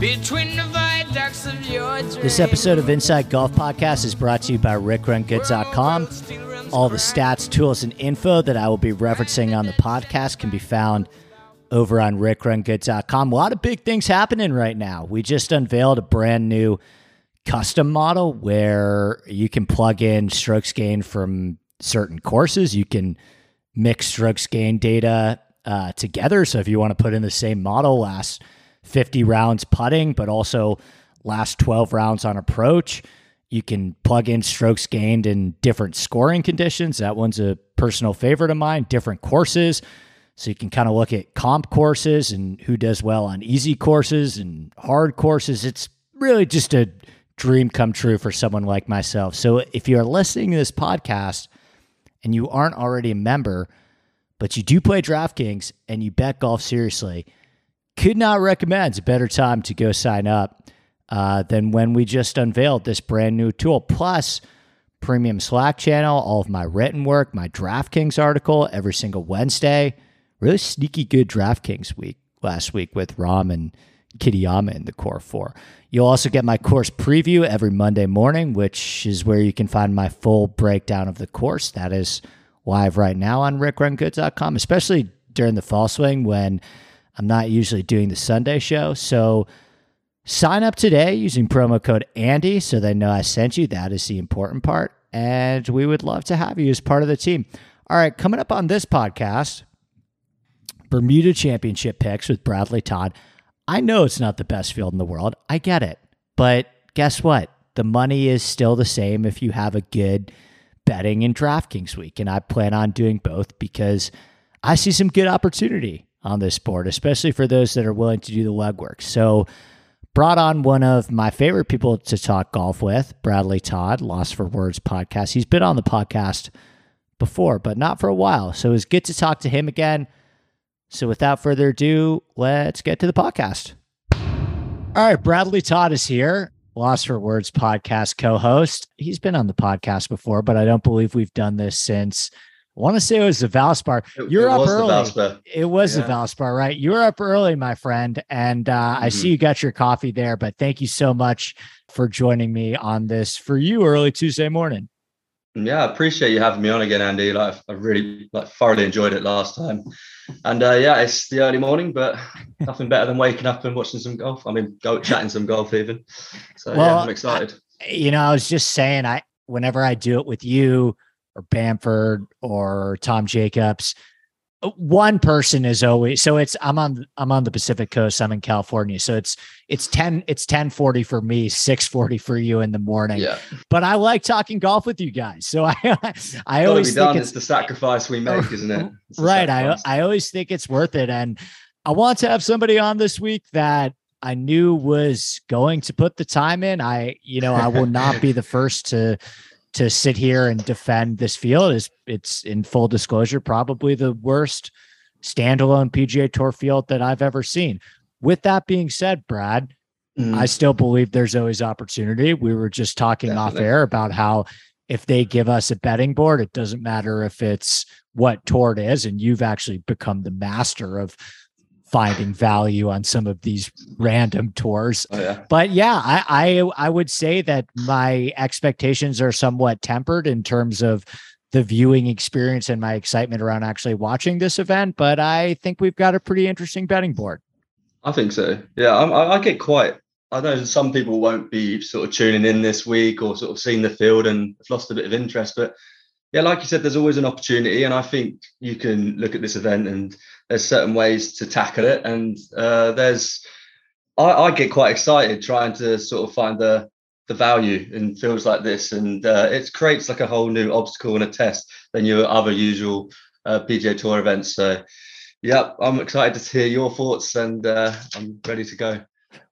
between the viaducts of your dreams. This episode of Inside Golf Podcast is brought to you by RickRunGoods.com. All the stats, tools, and info that I will be referencing on the podcast can be found over on RickRunGoods.com. A lot of big things happening right now. We just unveiled a brand new custom model where you can plug in strokes gained from certain courses. You can mix strokes gain data uh, together. So if you want to put in the same model, last 50 rounds putting, but also last 12 rounds on approach, you can plug in strokes gained in different scoring conditions. That one's a personal favorite of mine, different courses. So you can kind of look at comp courses and who does well on easy courses and hard courses. It's really just a dream come true for someone like myself. So if you're listening to this podcast and you aren't already a member, but you do play DraftKings and you bet golf seriously, could not recommend a better time to go sign up uh, than when we just unveiled this brand new tool. Plus, premium Slack channel, all of my written work, my DraftKings article every single Wednesday. Really sneaky good DraftKings week last week with Rahm and Kitayama in the core four. You'll also get my course preview every Monday morning, which is where you can find my full breakdown of the course. That is live right now on rickrungoods.com, especially during the fall swing when I'm not usually doing the Sunday show. So sign up today using promo code Andy so they know I sent you. That is the important part. And we would love to have you as part of the team. All right, coming up on this podcast, Bermuda Championship picks with Bradley Todd. I know it's not the best field in the world. I get it. But guess what? The money is still the same if you have a good betting in DraftKings week. And I plan on doing both because I see some good opportunity on this board, especially for those that are willing to do the legwork. So, brought on one of my favorite people to talk golf with, Bradley Todd, Lost for Words podcast. He's been on the podcast before, but not for a while. So, it was good to talk to him again. So, without further ado, let's get to the podcast. All right, Bradley Todd is here, Lost for Words podcast co host. He's been on the podcast before, but I don't believe we've done this since want to say it was the Valspar. You're it up early. It was Yeah. the Valspar, right? You're up early, my friend. And uh, I see you got your coffee there, but thank you so much for joining me on this for you early Tuesday morning. yeah, I appreciate you having me on again, Andy. Like I really like thoroughly enjoyed it last time. And uh, yeah, it's the early morning, but nothing better than waking up and watching some golf. I mean, go chatting some golf even. So Well, yeah, I'm excited. You know, I was just saying, I whenever I do it with you or Bamford or Tom Jacobs, one person is always so it's I'm on I'm on the Pacific coast, I'm in California. So it's it's 10 it's 1040 for me, 640 for you in the morning. yeah, But I like talking golf with you guys. So I I always think it's It's the sacrifice we make, isn't it? Right. I. I always think it's worth it. And I want to have somebody on this week that I knew was going to put the time in. I, you know, I will not be the first to to sit here and defend this field. Is it's in full disclosure, probably the worst standalone PGA Tour field that I've ever seen. With that being said, Brad, Mm. I still believe there's always opportunity. We were just talking off air about how if they give us a betting board, it doesn't matter if it's what tour it is, and you've actually become the master of finding value on some of these random tours. Oh, yeah. But yeah, I, I I would say that my expectations are somewhat tempered in terms of the viewing experience and my excitement around actually watching this event. But I think we've got a pretty interesting betting board. I think so. Yeah, I, I get quite. I know some people won't be sort of tuning in this week or sort of seeing the field and have lost a bit of interest, but yeah, like you said, there's always an opportunity, and I think you can look at this event and there's certain ways to tackle it, and uh, there's I, I, get quite excited trying to sort of find the the value in fields like this, and uh, it creates like a whole new obstacle and a test than your other usual uh, PGA Tour events. So, yeah, I'm excited to hear your thoughts, and uh, I'm ready to go.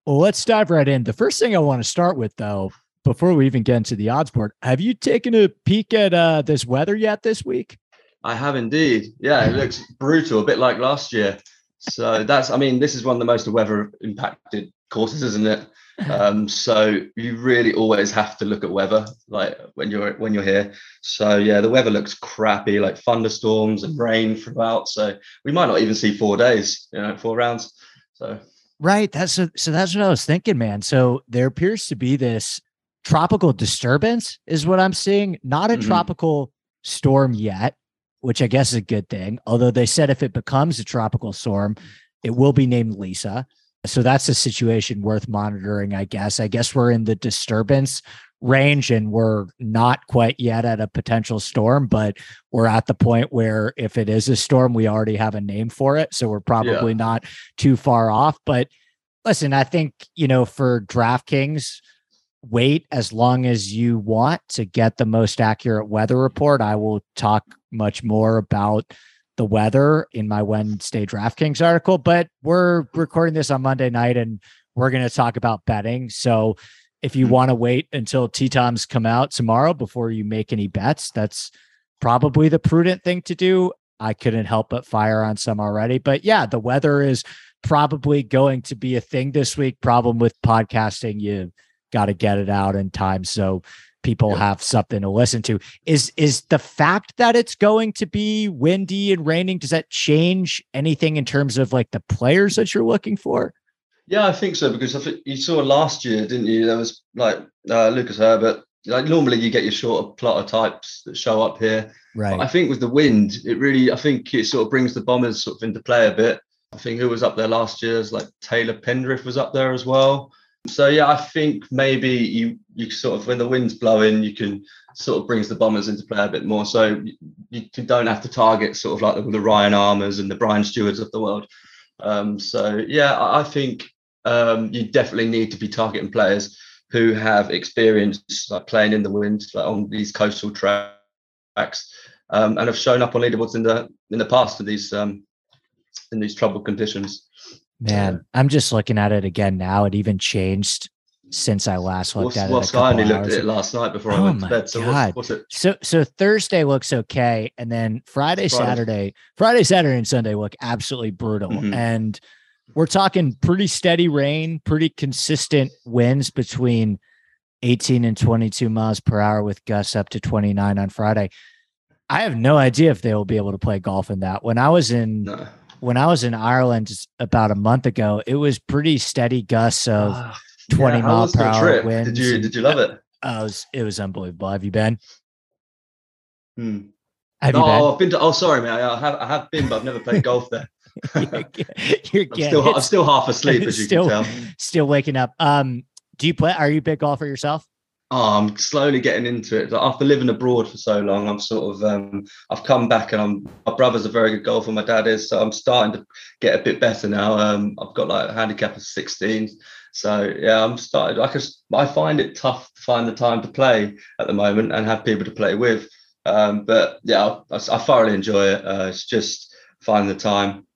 Well, let's dive right in. The first thing I want to start with, though, before we even get into the odds board, have you taken a peek at uh, this weather yet this week? I have indeed. Yeah, it looks brutal, a bit like last year. So that's, I mean, this is one of the most weather impacted courses, isn't it? Um, so you really always have to look at weather, like when you're when you're here. So yeah, the weather looks crappy, like thunderstorms and rain throughout. So we might not even see four days, you know, four rounds. So right, that's a, so that's what I was thinking, man. So there appears to be this tropical disturbance is what I'm seeing. Not a mm-hmm. tropical storm yet, which I guess is a good thing. Although they said if it becomes a tropical storm, it will be named Lisa. So that's a situation worth monitoring, I guess. I guess we're in the disturbance range and we're not quite yet at a potential storm, but we're at the point where if it is a storm, we already have a name for it. So we're probably yeah. not too far off. But listen, I think, you know, for DraftKings, wait as long as you want to get the most accurate weather report. I will talk much more about the weather in my Wednesday DraftKings article, but we're recording this on Monday night and we're going to talk about betting. So if you mm-hmm. want to wait until T Toms come out tomorrow before you make any bets, that's probably the prudent thing to do. I couldn't help but fire on some already. But yeah, the weather is probably going to be a thing this week. Problem with podcasting, you got to get it out in time so people yeah. have something to listen to. Is is the fact that it's going to be windy and raining does that change anything in terms of like the players that you're looking for? Yeah, I think so because I think you saw last year, didn't you? There was like uh, Lucas Herbert. Like normally, you get your shorter plotter types that show up here. Right. But I think with the wind, it really, I think it sort of brings the bombers sort of into play a bit. I think who was up there last year is like Taylor Pendrith was up there as well. So yeah, I think maybe you you sort of when the wind's blowing, you can sort of brings the bombers into play a bit more. So you, you don't have to target sort of like the, the Ryan Armours and the Brian Stuards of the world. Um, so yeah, I, I think um, you definitely need to be targeting players who have experience like playing in the wind, like on these coastal tracks, um, and have shown up on leaderboards in the in the past in these um, in these troubled conditions. Man, I'm just looking at it again now. It even changed since I last looked what's, at it. What's I only looked at it last night before oh I went to bed. So God. What's, what's, it? So so Thursday looks okay, and then Friday, Friday. Saturday, Friday, Saturday, and Sunday look absolutely brutal. Mm-hmm. And we're talking pretty steady rain, pretty consistent winds between 18 and 22 miles per hour with gusts up to 29 on Friday. I have no idea if they will be able to play golf in that. When I was in no when I was in Ireland about a month ago, it was pretty steady gusts of uh, 20 yeah, mile per hour trip? winds. Did you did you love it? Uh, it was it was unbelievable. Have you been? Hmm. Have no, you been? I've been to, oh, sorry, man. I have I have been, but I've never played golf there. you're, I'm, still, I'm still half asleep, as you still, can tell. Still waking up. Um, do you play? Are you a big golfer yourself? Oh, I'm slowly getting into it. After living abroad for so long, I'm sort of um, I've come back and I'm my brother's a very good golfer, my dad is, so I'm starting to get a bit better now. Um, I've got like a handicap of 16. So yeah, I'm started. I can, I find it tough to find the time to play at the moment and have people to play with. Um, but yeah, I, I, thoroughly enjoy it. Uh, it's just finding the time.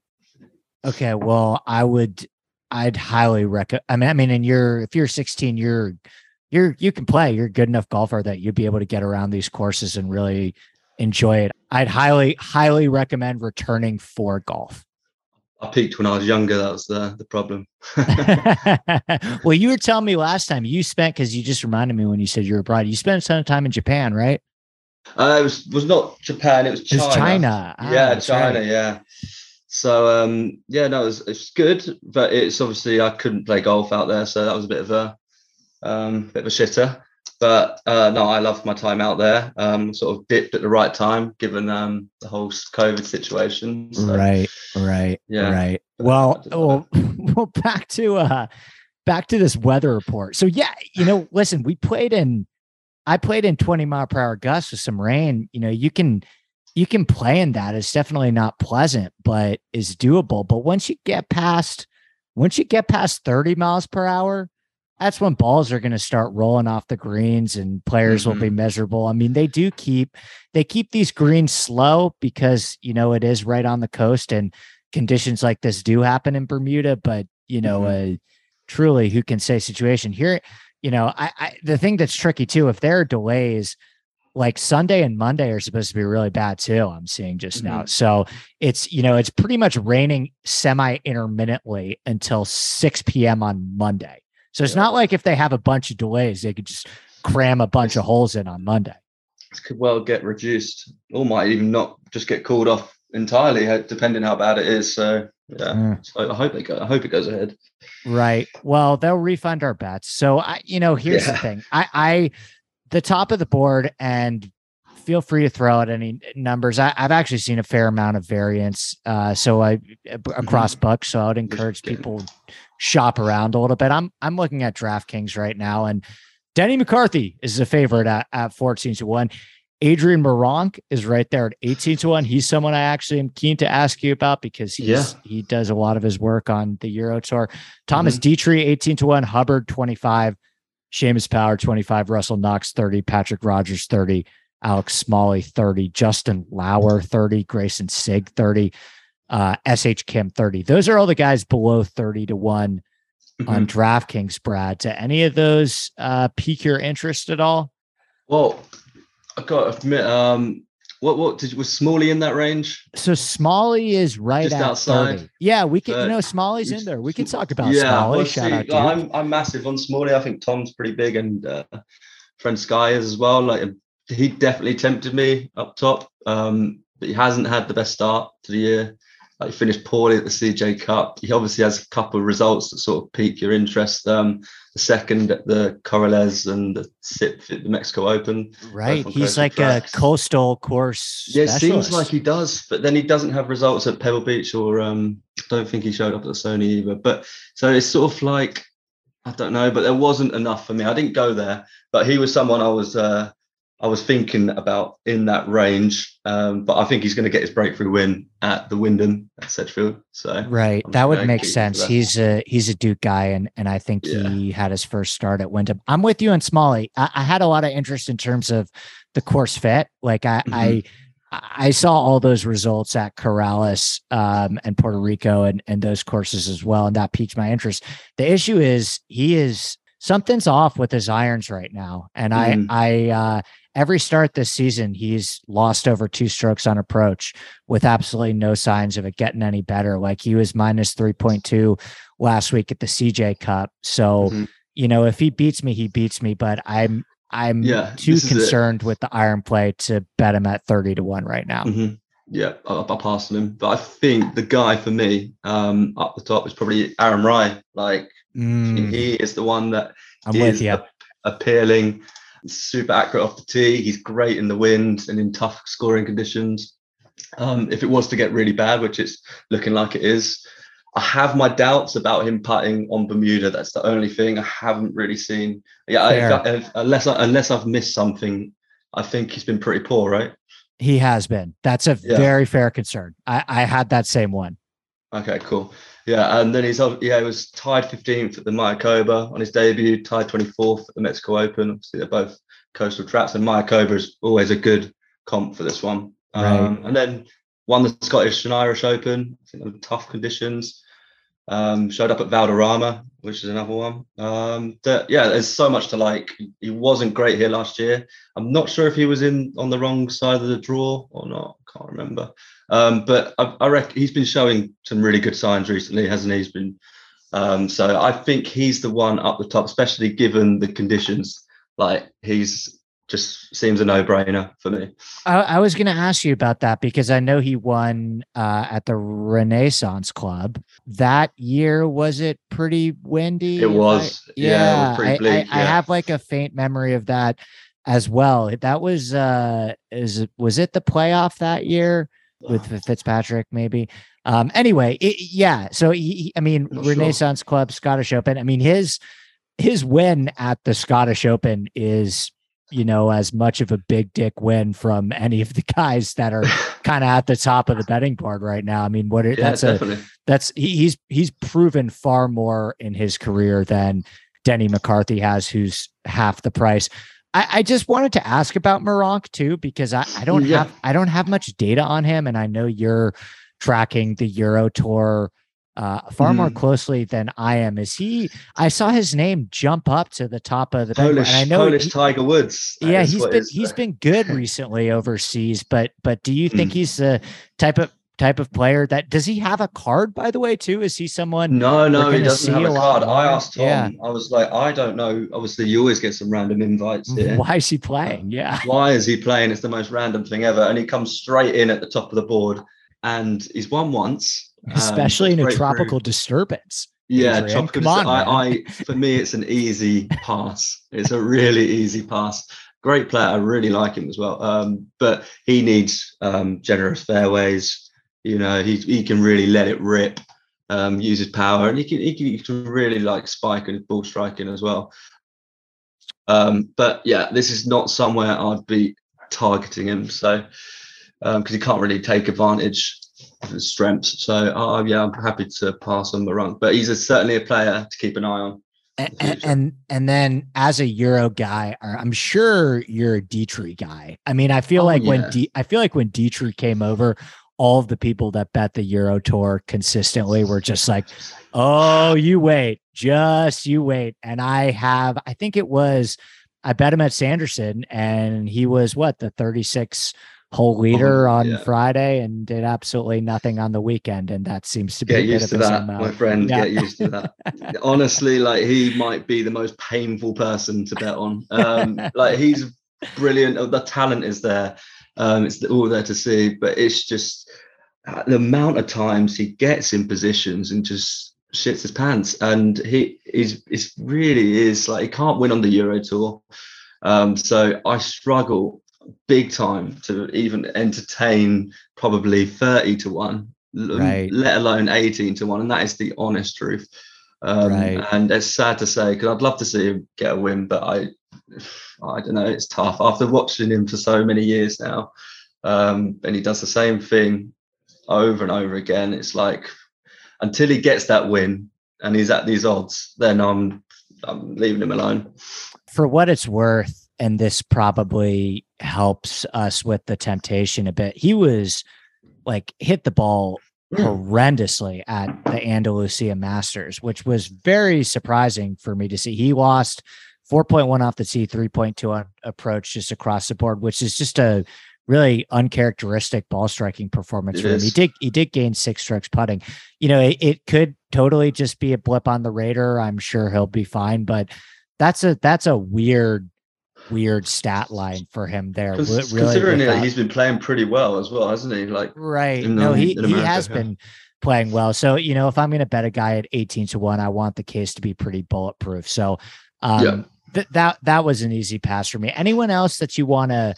Okay, well, I would, I'd highly recommend. I mean, I mean, and you're if you're 16, you're you're you can play. You're a good enough golfer that you'd be able to get around these courses and really enjoy it. I'd highly highly recommend returning for golf. I peaked when I was younger. That was the the problem. well, you were telling me last time you spent because you just reminded me when you said you were abroad. You spent a ton of time in Japan, right? Uh, it was was not Japan. It was China. It's China. Ah, yeah, China. right. Yeah. So um, yeah, no, it was, it's good, but it's obviously I couldn't play golf out there, so that was a bit of a um, bit of a shitter. But uh, no, I loved my time out there. Um, sort of dipped at the right time, given um, the whole COVID situation. So, Right, right, Yeah. right. Well, well, well, back to uh, back to this weather report. So yeah, you know, listen, we played in, I played in twenty mile per hour gusts with some rain. You know, you can, you can play in that. It's definitely not pleasant, but is doable. But once you get past, once you get past thirty miles per hour. That's when balls are going to start rolling off the greens and players will be mm-hmm. miserable. I mean, they do keep they keep these greens slow because you know it is right on the coast and conditions like this do happen in Bermuda, but you know, mm-hmm. uh, truly who can say situation here, you know, I, I the thing that's tricky too, if there are delays, like Sunday and Monday are supposed to be really bad too. I'm seeing just now. Mm-hmm. So it's, you know, it's pretty much raining semi intermittently until 6 p.m. on Monday. So it's Yeah. not like if they have a bunch of delays, they could just cram a bunch of holes in on Monday. This could well get reduced, or might even not just get called off entirely, uh, depending how bad it is. So yeah, Mm. so I hope they go. I hope it goes ahead. Right. Well, they'll refund our bets. So I, you know, here's the thing. I, I, the top of the board, and feel free to throw out any numbers. I, I've actually seen a fair amount of variance. Uh, so I across books. So I would encourage people shop around a little bit. I'm I'm looking at DraftKings right now, and Denny McCarthy is a favorite at, at 14 to 1. Adrian Meronk is right there at 18 to 1. He's someone I actually am keen to ask you about because he's Yeah. he does a lot of his work on the Euro Tour. Thomas mm-hmm. Detry, 18 to 1, Hubbard 25, Seamus Power 25, Russell Knox 30, Patrick Rodgers 30, Alex Smalley 30, Justin Lower 30, Greyson Sigg 30, uh, SH Kim 30. Those are all the guys below 30 to 1 on Mhm. DraftKings, Brad. Do any of those uh, pique your interest at all? Well, I got to admit, um, what what did was Smalley in that range? So Smalley is right Just outside. 30. Yeah, we can, you know, Smalley's in there. We can talk about yeah, Smalley. well, Shout see, out to you. I'm I'm massive on Smalley. I think Tom's pretty big, and uh, friend Sky is as well. Like he definitely tempted me up top, um, but he hasn't had the best start to the year. Like he finished poorly at the CJ Cup. He obviously has a couple of results that sort of pique your interest. Um, the second at the Corales and the at the Mexico Open. Right. He's like tracks. a coastal course. Yeah, it seems like he does, but then he doesn't have results at Pebble Beach or um don't think he showed up at the Sony either. But so it's sort of like I don't know, but there wasn't enough for me. I didn't go there, but he was someone I was uh I was thinking about in that range. Um, but I think he's going to get his breakthrough win at the Wyndham at Sedgefield. So Right. I'm That would make sense. He's a he's a Duke guy, and and I think Yeah. he had his first start at Wyndham. I'm with you on Smalley. I, I had a lot of interest in terms of the course fit. Like I Mm-hmm. I I saw all those results at Corales um, and Puerto Rico and and those courses as well, and that piqued my interest. The issue is he is something's off with his irons right now, and Mm. I I uh, every start this season he's lost over two strokes on approach with absolutely no signs of it getting any better. Like he was minus 3.2 last week at the CJ Cup. So, Mhm. you know, if he beats me, he beats me, but I'm I'm Yeah, too this is it. concerned with the iron play to bet him at 30 to 1 right now. Mhm. Yeah, I, I passed on him, but I think the guy for me um, up the top is probably Aaron Rai. Like Mm, he is the one that I'm is with appealing, super accurate off the tee. He's great in the wind and in tough scoring conditions. Um, if it was to get really bad, which it's looking like it is, I have my doubts about him putting on Bermuda. That's the only thing I haven't really seen. Yeah, I, Fair. if, if, unless I, unless I've missed something, I think he's been pretty poor, right? He has been. That's a Yeah. very fair concern. I, I had that same one. Okay, cool. Yeah, and then he's yeah, he was tied 15th at the Mayakoba on his debut, tied 24th at the Mexico Open. Obviously, they're both coastal tracks, and Mayakoba is always a good comp for this one. Um, and then won the Scottish and Irish Open. I think under tough conditions. Um, showed up at Valderrama, which is another one. Um, that, yeah, there's so much to like. He wasn't great here last year. I'm not sure if he was in on the wrong side of the draw or not. Can't remember. Um, but I, I reckon he's been showing some really good signs recently, hasn't he? He's been. Um, so I think he's the one up the top, especially given the conditions. Like he's just seems a no-brainer for me. I, I was going to ask you about that because I know he won uh, at the Renaissance Club that year. Was it pretty windy? It was. I, yeah, yeah, it was I, yeah. I, have like a faint memory of that as well. That was uh, is was it the playoff that year with Fitzpatrick? Maybe. Um. Anyway, it, yeah. So he, I mean, Renaissance sure. Club, Scottish Open. I mean, his his win at the Scottish Open is you know, as much of a big dick win from any of the guys that are kind of at the top of the betting board right now. I mean, what yeah, that's definitely. a that's he, he's he's proven far more in his career than Denny McCarthy has, who's half the price. I, I just wanted to ask about Meronk too, because I, I don't yeah. have I don't have much data on him, and I know you're tracking the Euro Tour uh, far mm. more closely than I am. Is he? I saw his name jump up to the top of the Polish. I know Polish he, Tiger Woods. Yeah, he's been he's been good recently overseas. But but do you think mm. he's the type of type of player that does he have a card by the way too is he someone no no he doesn't have a card i asked tom yeah. i was like i don't know obviously you always get some random invites here why is he playing yeah why is he playing it's the most random thing ever and he comes straight in at the top of the board and he's won once um, especially um, in a tropical disturbance. Yeah, tropical. On, I, I, for me, it's an easy pass. It's a really easy pass. Great player. I really like him as well. Um, but he needs um, generous fairways. You know, he he can really let it rip. Um, use his power, and he can, he can he can really like spike and ball striking as well. Um, but yeah, this is not somewhere I'd be targeting him. So because um, he can't really take advantage of his strengths. So uh, yeah, I'm happy to pass on Meronk, but he's a, certainly a player to keep an eye on. And, and, and then as a Euro guy, I'm sure you're a Detry guy. I mean, I feel oh, like yeah. when D, I feel like when Detry came over, all of the people that bet the Euro Tour consistently were just like, "Oh, you wait, just you wait." And I have, I think it was, I bet him at Sanderson, and he was what the 36 whole leader oh, on yeah. Friday and did absolutely nothing on the weekend. And that seems to be get used to that, my friend. Yeah. Get used to that. Honestly, like he might be the most painful person to bet on. Um, like he's brilliant. Oh, the talent is there. Um, it's all there to see, but it's just uh, the amount of times he gets in positions and just shits his pants. And he is it's really is like he can't win on the Euro tour. Um, so I struggle big time to even entertain probably 30 to 1 right. let alone 18 to 1 and that is the honest truth um, right. and it's sad to say because i'd love to see him get a win but i i don't know it's tough after watching him for so many years now um, and he does the same thing over and over again it's like until he gets that win and he's at these odds then i'm i'm leaving him alone for what it's worth and this probably helps us with the temptation a bit. He was like hit the ball horrendously at the Andalusia Masters, which was very surprising for me to see. He lost 4.1 off the tee, 3.2 on approach just across the board, which is just a really uncharacteristic ball striking performance it for him. He did he did gain six strokes putting. You know, it, it could totally just be a blip on the radar. I'm sure he'll be fine, but that's a that's a weird weird stat line for him there. Really considering that he's been playing pretty well as well, hasn't he? Like right. no, he, he has yeah. been playing well. So, you know, if I'm going to bet a guy at 18 to 1, I want the case to be pretty bulletproof. So, um, yeah. th- that that was an easy pass for me. Anyone else that you want to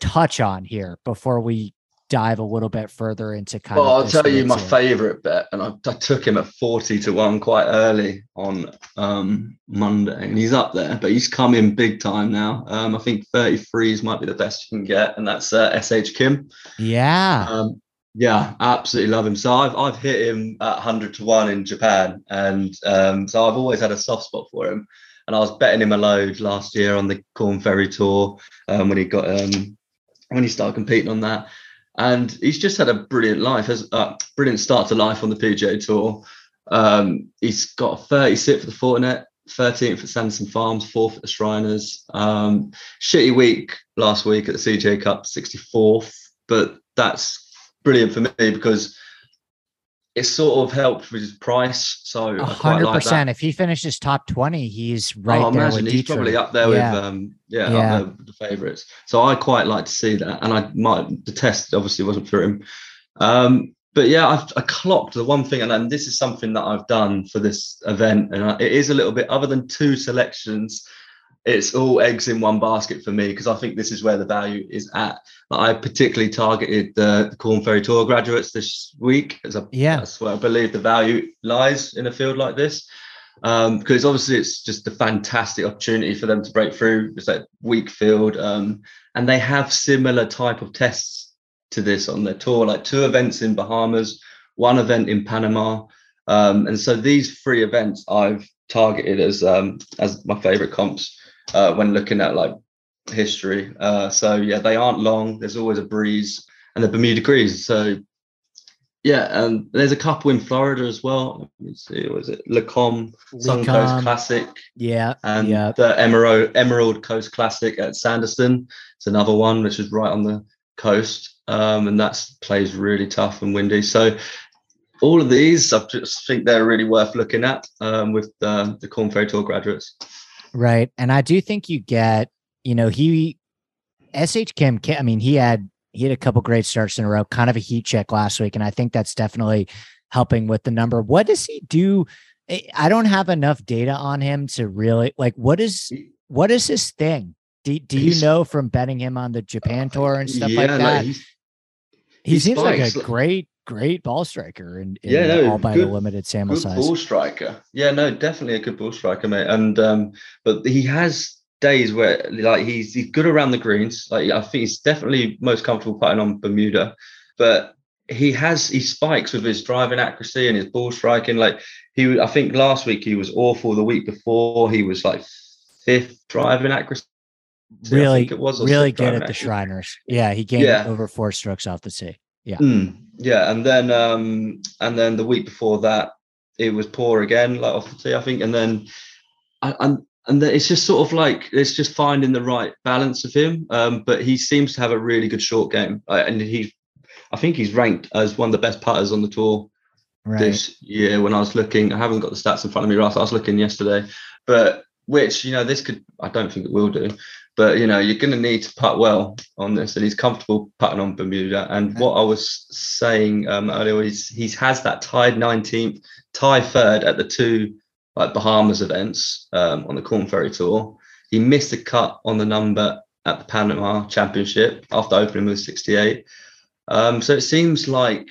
touch on here before we dive a little bit further into kind well, of. I'll tell you my favorite bet, and I, I, took him at 40 to 1 quite early on um, Monday, and he's up there, but he's come in big time now. Um, I think 33s might be the best you can get, and that's uh, SH Kim. Yeah. Um, yeah, absolutely love him. So I've I've hit him at 100 to 1 in Japan, and um, so I've always had a soft spot for him. And I was betting him a load last year on the Korn Ferry Tour um, when he got um, when he started competing on that and he's just had a brilliant life, has a uh, brilliant start to life on the PGA Tour. Um, he's got a 30 sit for the Fortinet, 13th at Sanderson Farms, fourth at the Shriners. Um, shitty week last week at the CJ Cup, 64th, but that's brilliant for me because it's sort of helped with his price. So hundred percent. If he finishes top twenty, he's right oh, there imagine he's Detry. probably up there Yeah. with um yeah, Yeah. with the favourites. So I quite like to see that, and I might the test obviously wasn't for him. Um, but yeah, I've I clocked the one thing, and, and this is something that I've done for this event, and I, it is a little bit other than two selections. It's all eggs in one basket for me because I think this is where the value is at. I particularly targeted the, the Korn Ferry Tour graduates this week, as a, Yeah. that's where I believe the value lies in a field like this um, because obviously it's just a fantastic opportunity for them to break through. It's like weak field, um, and they have similar type of tests to this on their tour, like two events in Bahamas, one event in Panama, um, and so these three events I've targeted as um, as my favorite comps uh, when looking at like history. Uh, so yeah, they aren't long. There's always a breeze, and the Bermuda Grease. So yeah, and there's a couple in Florida as well. Let me see, was it Lacombe Sun Coast Classic Yeah, and yeah. the Emerald Emerald Coast Classic at Sanderson? It's another one which is right on the coast, um, and that's plays really tough and windy. So all of these, I just think they're really worth looking at um, with the, the Korn Ferry Tour graduates. Right. And I do think you get, you know, he SH Kim, I mean, he had he had a couple great starts in a row, kind of a heat check last week. And I think that's definitely helping with the number. What does he do? I don't have enough data on him to really like what is what is his thing? Do, do you He's- know from betting him on the Japan uh, tour and stuff like Yeah, that? he's- he he seems like a great, great ball striker and Yeah, no, all by good- the limited sample good size. ball striker. Yeah, no, definitely a good ball striker, mate. And um, but he has days where like he's he's good around the greens. Like I think he's definitely most comfortable putting on Bermuda, but he has he spikes with his driving accuracy and his ball striking. Like he, I think last week he was awful. The week before he was like fifth driving accuracy. Really, it was, really good at the. Shriners. Yeah, he gained Yeah. over four strokes off the tee. Mm, yeah, and then um and then the week before that it was poor again, like off the tee, I think, and then and and then it's just sort of like it's just finding the right balance of him. Um, but he seems to have a really good short game, uh, and he, I think he's ranked as one of the best putters on the tour Right. this year. When I was looking, I haven't got the stats in front of me, Russ. I was looking yesterday, but which you know this could, I don't think it will do, but you know you're going to need to putt well on this, and he's comfortable putting on Bermuda. And what I was saying um, earlier is he's has that tied 19th, tie third at the two like Bahamas events um, on the Korn Ferry Tour. He missed a cut on the number at the Panama Championship after opening with 68. Um, so it seems like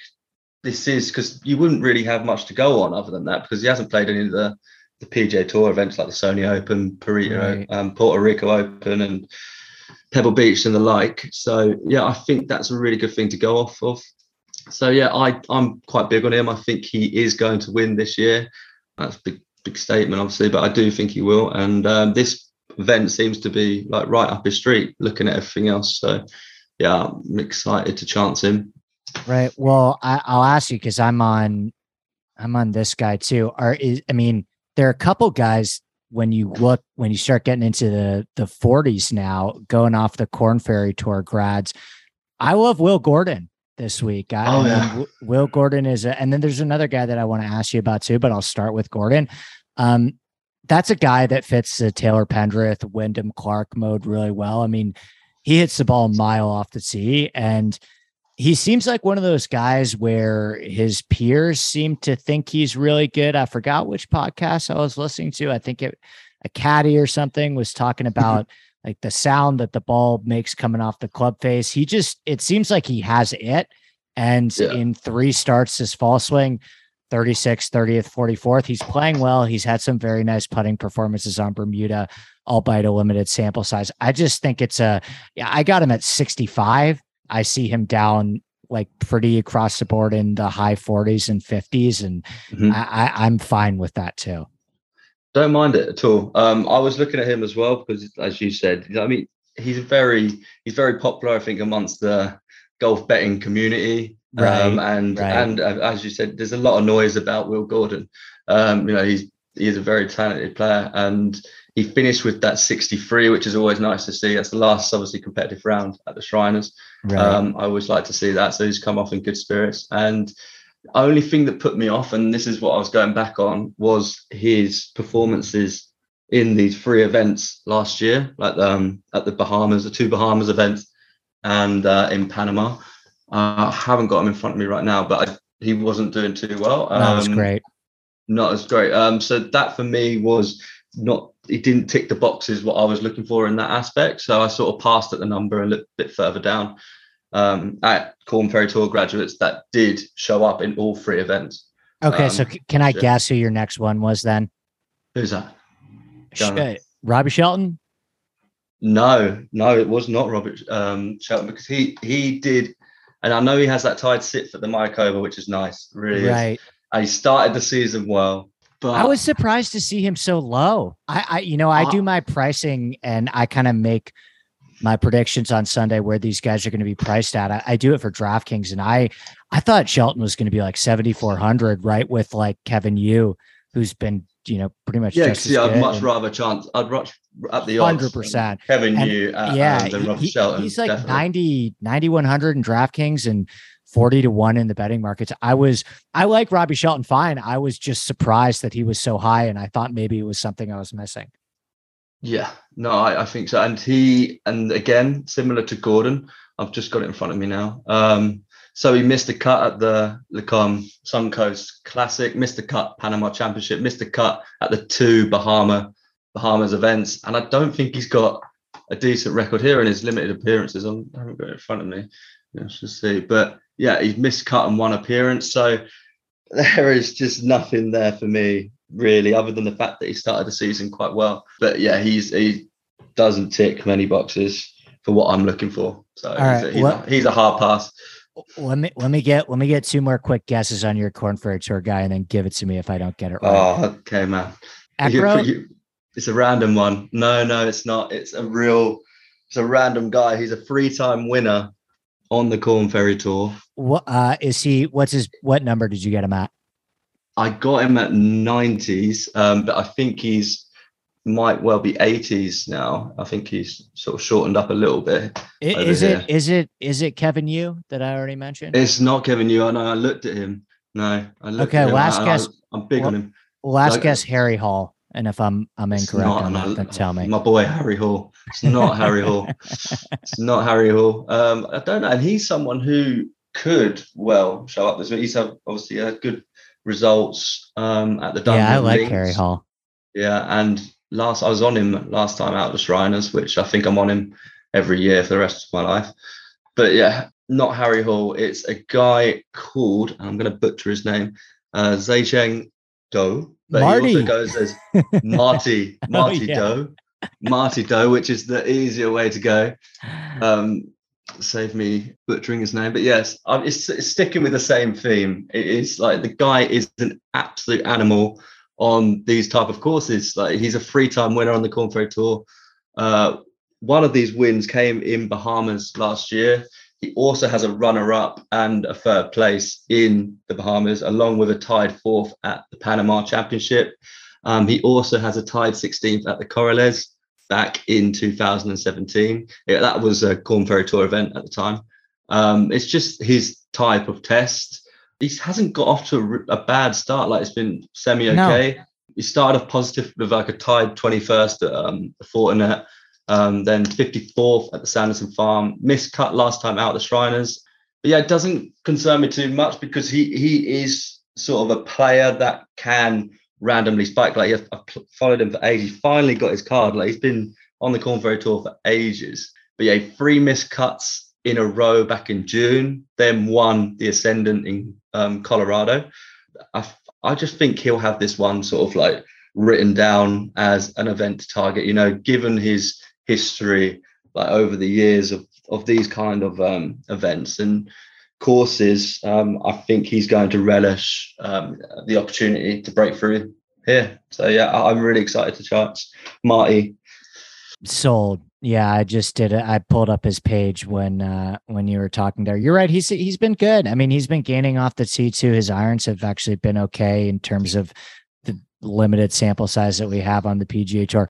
this is because you wouldn't really have much to go on other than that because he hasn't played any of the the PGA Tour events like the Sony Open, Perito, Right. um, Puerto Rico Open, and Pebble Beach and the like. So yeah, I think that's a really good thing to go off of. So yeah, I I'm quite big on him. I think he is going to win this year. That's a big big statement, obviously, but I do think he will. And um, this event seems to be like right up his street, looking at everything else. So yeah, I'm excited to chance him. Right. Well, I, I'll ask you because I'm on, I'm on this guy too. Are is I mean, there are a couple guys when you look when you start getting into the the 40s now, going off the Korn Ferry Tour grads. I love Will Gordon this week. I, Oh, yeah. Will Gordon is, a, and then there's another guy that I want to ask you about too, but I'll start with Gordon. Um, that's a guy that fits the Taylor Pendrith, Wyndham Clark mode really well. I mean, he hits the ball a mile off the tee, and he seems like one of those guys where his peers seem to think he's really good. I forgot which podcast I was listening to. I think it a caddy or something was talking mm-hmm. about like the sound that the ball makes coming off the club face. He just it seems like he has it. And Yeah. in three starts this fall swing, 36th, 30th, 44th, he's playing well. He's had some very nice putting performances on Bermuda, albeit a limited sample size. I just think it's a yeah, I got him at 65. I see him down like pretty across the board in the high 40s and 50s. And Mhm. I, I, I'm fine with that too. Don't mind it at all. Um, I was looking at him as well because, as you said, I mean, he's very he's very popular. I think amongst the golf betting community. um, and right. and uh, as you said, there's a lot of noise about Will Gordon. Um, you know, he's he's a very talented player, and he finished with that 63, which is always nice to see. That's the last, obviously, competitive round at the Shriners. Right. Um, I always like to see that. So he's come off in good spirits. And only thing that put me off, and this is what I was going back on, was his performances in these three events last year, like um, at the Bahamas, the two Bahamas events, and uh, in Panama. Uh, I haven't got him in front of me right now, but I, he wasn't doing too well. Um, that was um, great. Not as great. Um, so that for me was not. He didn't tick the boxes what I was looking for in that aspect. So I sort of passed at the number and looked a bit further down um, at Korn Ferry Tour graduates that did show up in all three events. Okay, um, so c- can I yeah. guess who your next one was then? Who's that? Sh- Robbie Shelton? No, no, it was not Robert um, Shelton because he he did, and I know he has that tied sit for the Mayakoba, which is nice, really. Right. Is. And he started the season well. But I was surprised to see him so low. I, I you know, I uh, do my pricing and I kind of make my predictions on Sunday where these guys are going to be priced at. I, I do it for DraftKings, and I I thought Shelton was going to be like seventy four hundred, right, with like Kevin Yu, who's been you know pretty much yeah. See, I'd much and, rather chance. I'd much at the hundred percent Kevin Yu, uh, yeah, than Robert he, Shelton. He's like definitely. 90, 9100 in DraftKings and. 40 to 1 in the betting markets. I was I like Robbie Shelton fine. I was just surprised that he was so high and I thought maybe it was something I was missing. Yeah, no, I, I, think so. And he, and again, similar to Gordon, I've just got it in front of me now. Um, so he missed the cut at the Lecom Suncoast Classic, missed the cut Panama Championship, missed the cut at the two Bahama Bahamas events, and I don't think he's got a decent record here in his limited appearances. I'm, I haven't got it in front of me. Let's just see. But yeah, he's missed cut on one appearance, so there is just nothing there for me really, other than the fact that he started the season quite well. But yeah, he's he doesn't tick many boxes for what I'm looking for. So he's, right, a, he's, well, a, he's, a, hard pass. Let me let me get let me get two more quick guesses on your Korn Ferry Tour guy, and then give it to me if I don't get it right. Oh, okay, man. You, you, it's a random one. No, no, it's not. It's a real. It's a random guy. He's a three-time winner on the Korn Ferry Tour. What uh, is he? What's his? What number did you get him at? I got him at 90s, um, but I think he's might well be 80s now. I think he's sort of shortened up a little bit. Is it? Is it? Is it Kevin Yu that I already mentioned? It's not Kevin Yu. I know. I looked at him. No, I looked okay. last I, guess. I, am big well, on him. Last like, guess, Harry Hall. And if I'm I'm incorrect not, then tell me. My boy Harry Hall. It's not Harry Hall. It's not Harry Hall. Um, I don't know. And he's someone who could well show up this week. He's obviously had good results um, at the Dublin Yeah, I like Links. Harry Hall. Yeah, and last I was on him last time out of the Shriners, which I think I'm on him every year for the rest of my life. But yeah, not Harry Hall. It's a guy called I'm going to butcher his name, uh, Do, but Marty. he also goes as Marty Marty oh, yeah. Do, Marty Dou, which is the easier way to go. Um, save me butchering his name, but yes, it's, it's, sticking with the same theme. It is like the guy is an absolute animal on these type of courses. Like he's a three-time winner on the Korn Ferry Tour. Uh, one of these wins came in Bahamas last year. He also has a runner-up and a third place in the Bahamas, along with a tied fourth at the Panama Championship. Um, he also has a tied 16th at the Corales back in 2017. Yeah, that was a Korn Ferry Tour event at the time. Um, it's just his type of test. He hasn't got off to a, a bad start. Like it's been semi okay. No. He started off positive with like a tied 21st at um, Fortinet, um, then 54th at the Sanderson Farm. Missed cut last time out the Shriners. But yeah, it doesn't concern me too much because he he is sort of a player that can randomly spike. Like I've followed him for ages. He finally got his card. Like he's been on the Korn Ferry Tour for ages. But yeah, three missed cuts in a row back in June, then won the Ascendant in um, Colorado. I, I just think he'll have this one sort of like written down as an event target. You know, given his history, like over the years of of these kind of um, events and courses, um, I think he's going to relish um, the opportunity to break through here. So yeah, I'm really excited to chance Marty. Sold. Yeah, I just did it. I pulled up his page when uh when you were talking there. You're right. He's he's been good. I mean, he's been gaining off the T2. His irons have actually been okay in terms of the limited sample size that we have on the PGA Tour.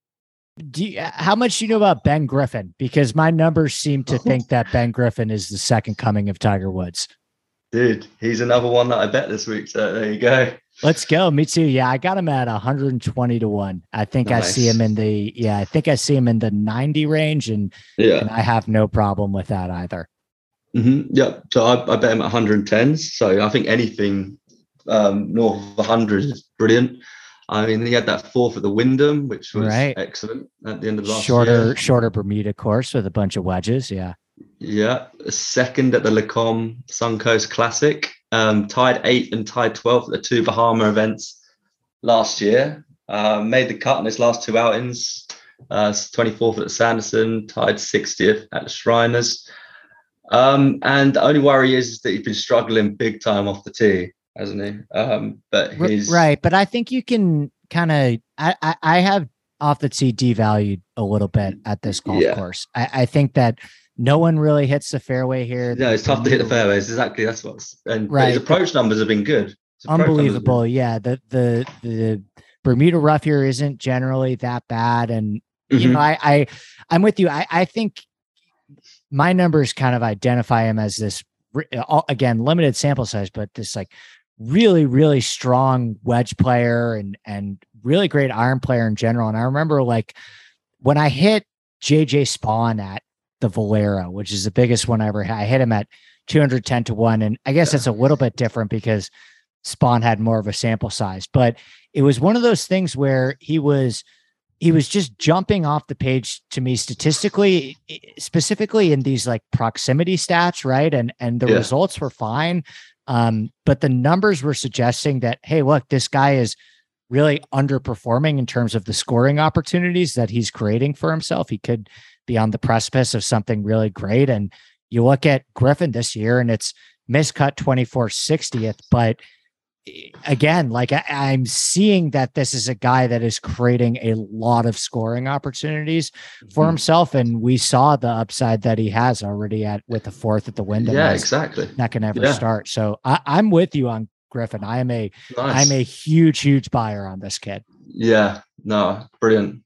Do you, how much do you know about Ben Griffin? Because my numbers seem to think that Ben Griffin is the second coming of Tiger Woods. Dude, he's another one that I bet this week. So there you go. Let's go. Me too. Yeah, I got him at 120 to 1. I think nice. I see him in the yeah, I think I see him in the 90 range and yeah, and I have no problem with that either. Mm-hmm. Yeah. So I, I bet him at 110s. So I think anything um, north of 100 is brilliant. I mean, he had that fourth at the Wyndham, which was right. excellent at the end of the last shorter, year. shorter Bermuda course with a bunch of wedges. Yeah. Yeah. Second at the Lecom Suncoast Classic, um, tied eighth and tied 12th at the two Bahama events last year. Uh, made the cut in his last two outings. Uh, 24th at the Sanderson, tied 60th at the Shriners. Um, and the only worry is that he's been struggling big time off the tee hasn't he? Um, but he's right. But I think you can kind of. I, I, I have off the tee devalued a little bit at this golf yeah. course. I, I think that no one really hits the fairway here. No, it's tough to hit the fairways. Exactly. That's what's and right. his approach numbers have been good. Unbelievable. Been... Yeah. The the the Bermuda rough here isn't generally that bad. And mm-hmm. you know, I, I I'm with you. I, I think my numbers kind of identify him as this again limited sample size, but this like really, really strong wedge player and and really great iron player in general. And I remember like when I hit JJ Spaun at the Valero, which is the biggest one I ever had, I hit him at 210 to 1. And I guess it's a little bit different because Spaun had more of a sample size, but it was one of those things where he was he was just jumping off the page to me statistically specifically in these like proximity stats right and and the yeah. results were fine um, but the numbers were suggesting that, hey, look, this guy is really underperforming in terms of the scoring opportunities that he's creating for himself. He could be on the precipice of something really great. And you look at Griffin this year and it's miscut 24 60th, but again, like I, am seeing that this is a guy that is creating a lot of scoring opportunities for mm-hmm. himself, and we saw the upside that he has already at with the fourth at the Wyndham. Yeah, exactly. Not going to ever yeah. start. So I, I'm with you on Griffin. I am a am a huge huge buyer on this kid. Yeah, no, brilliant.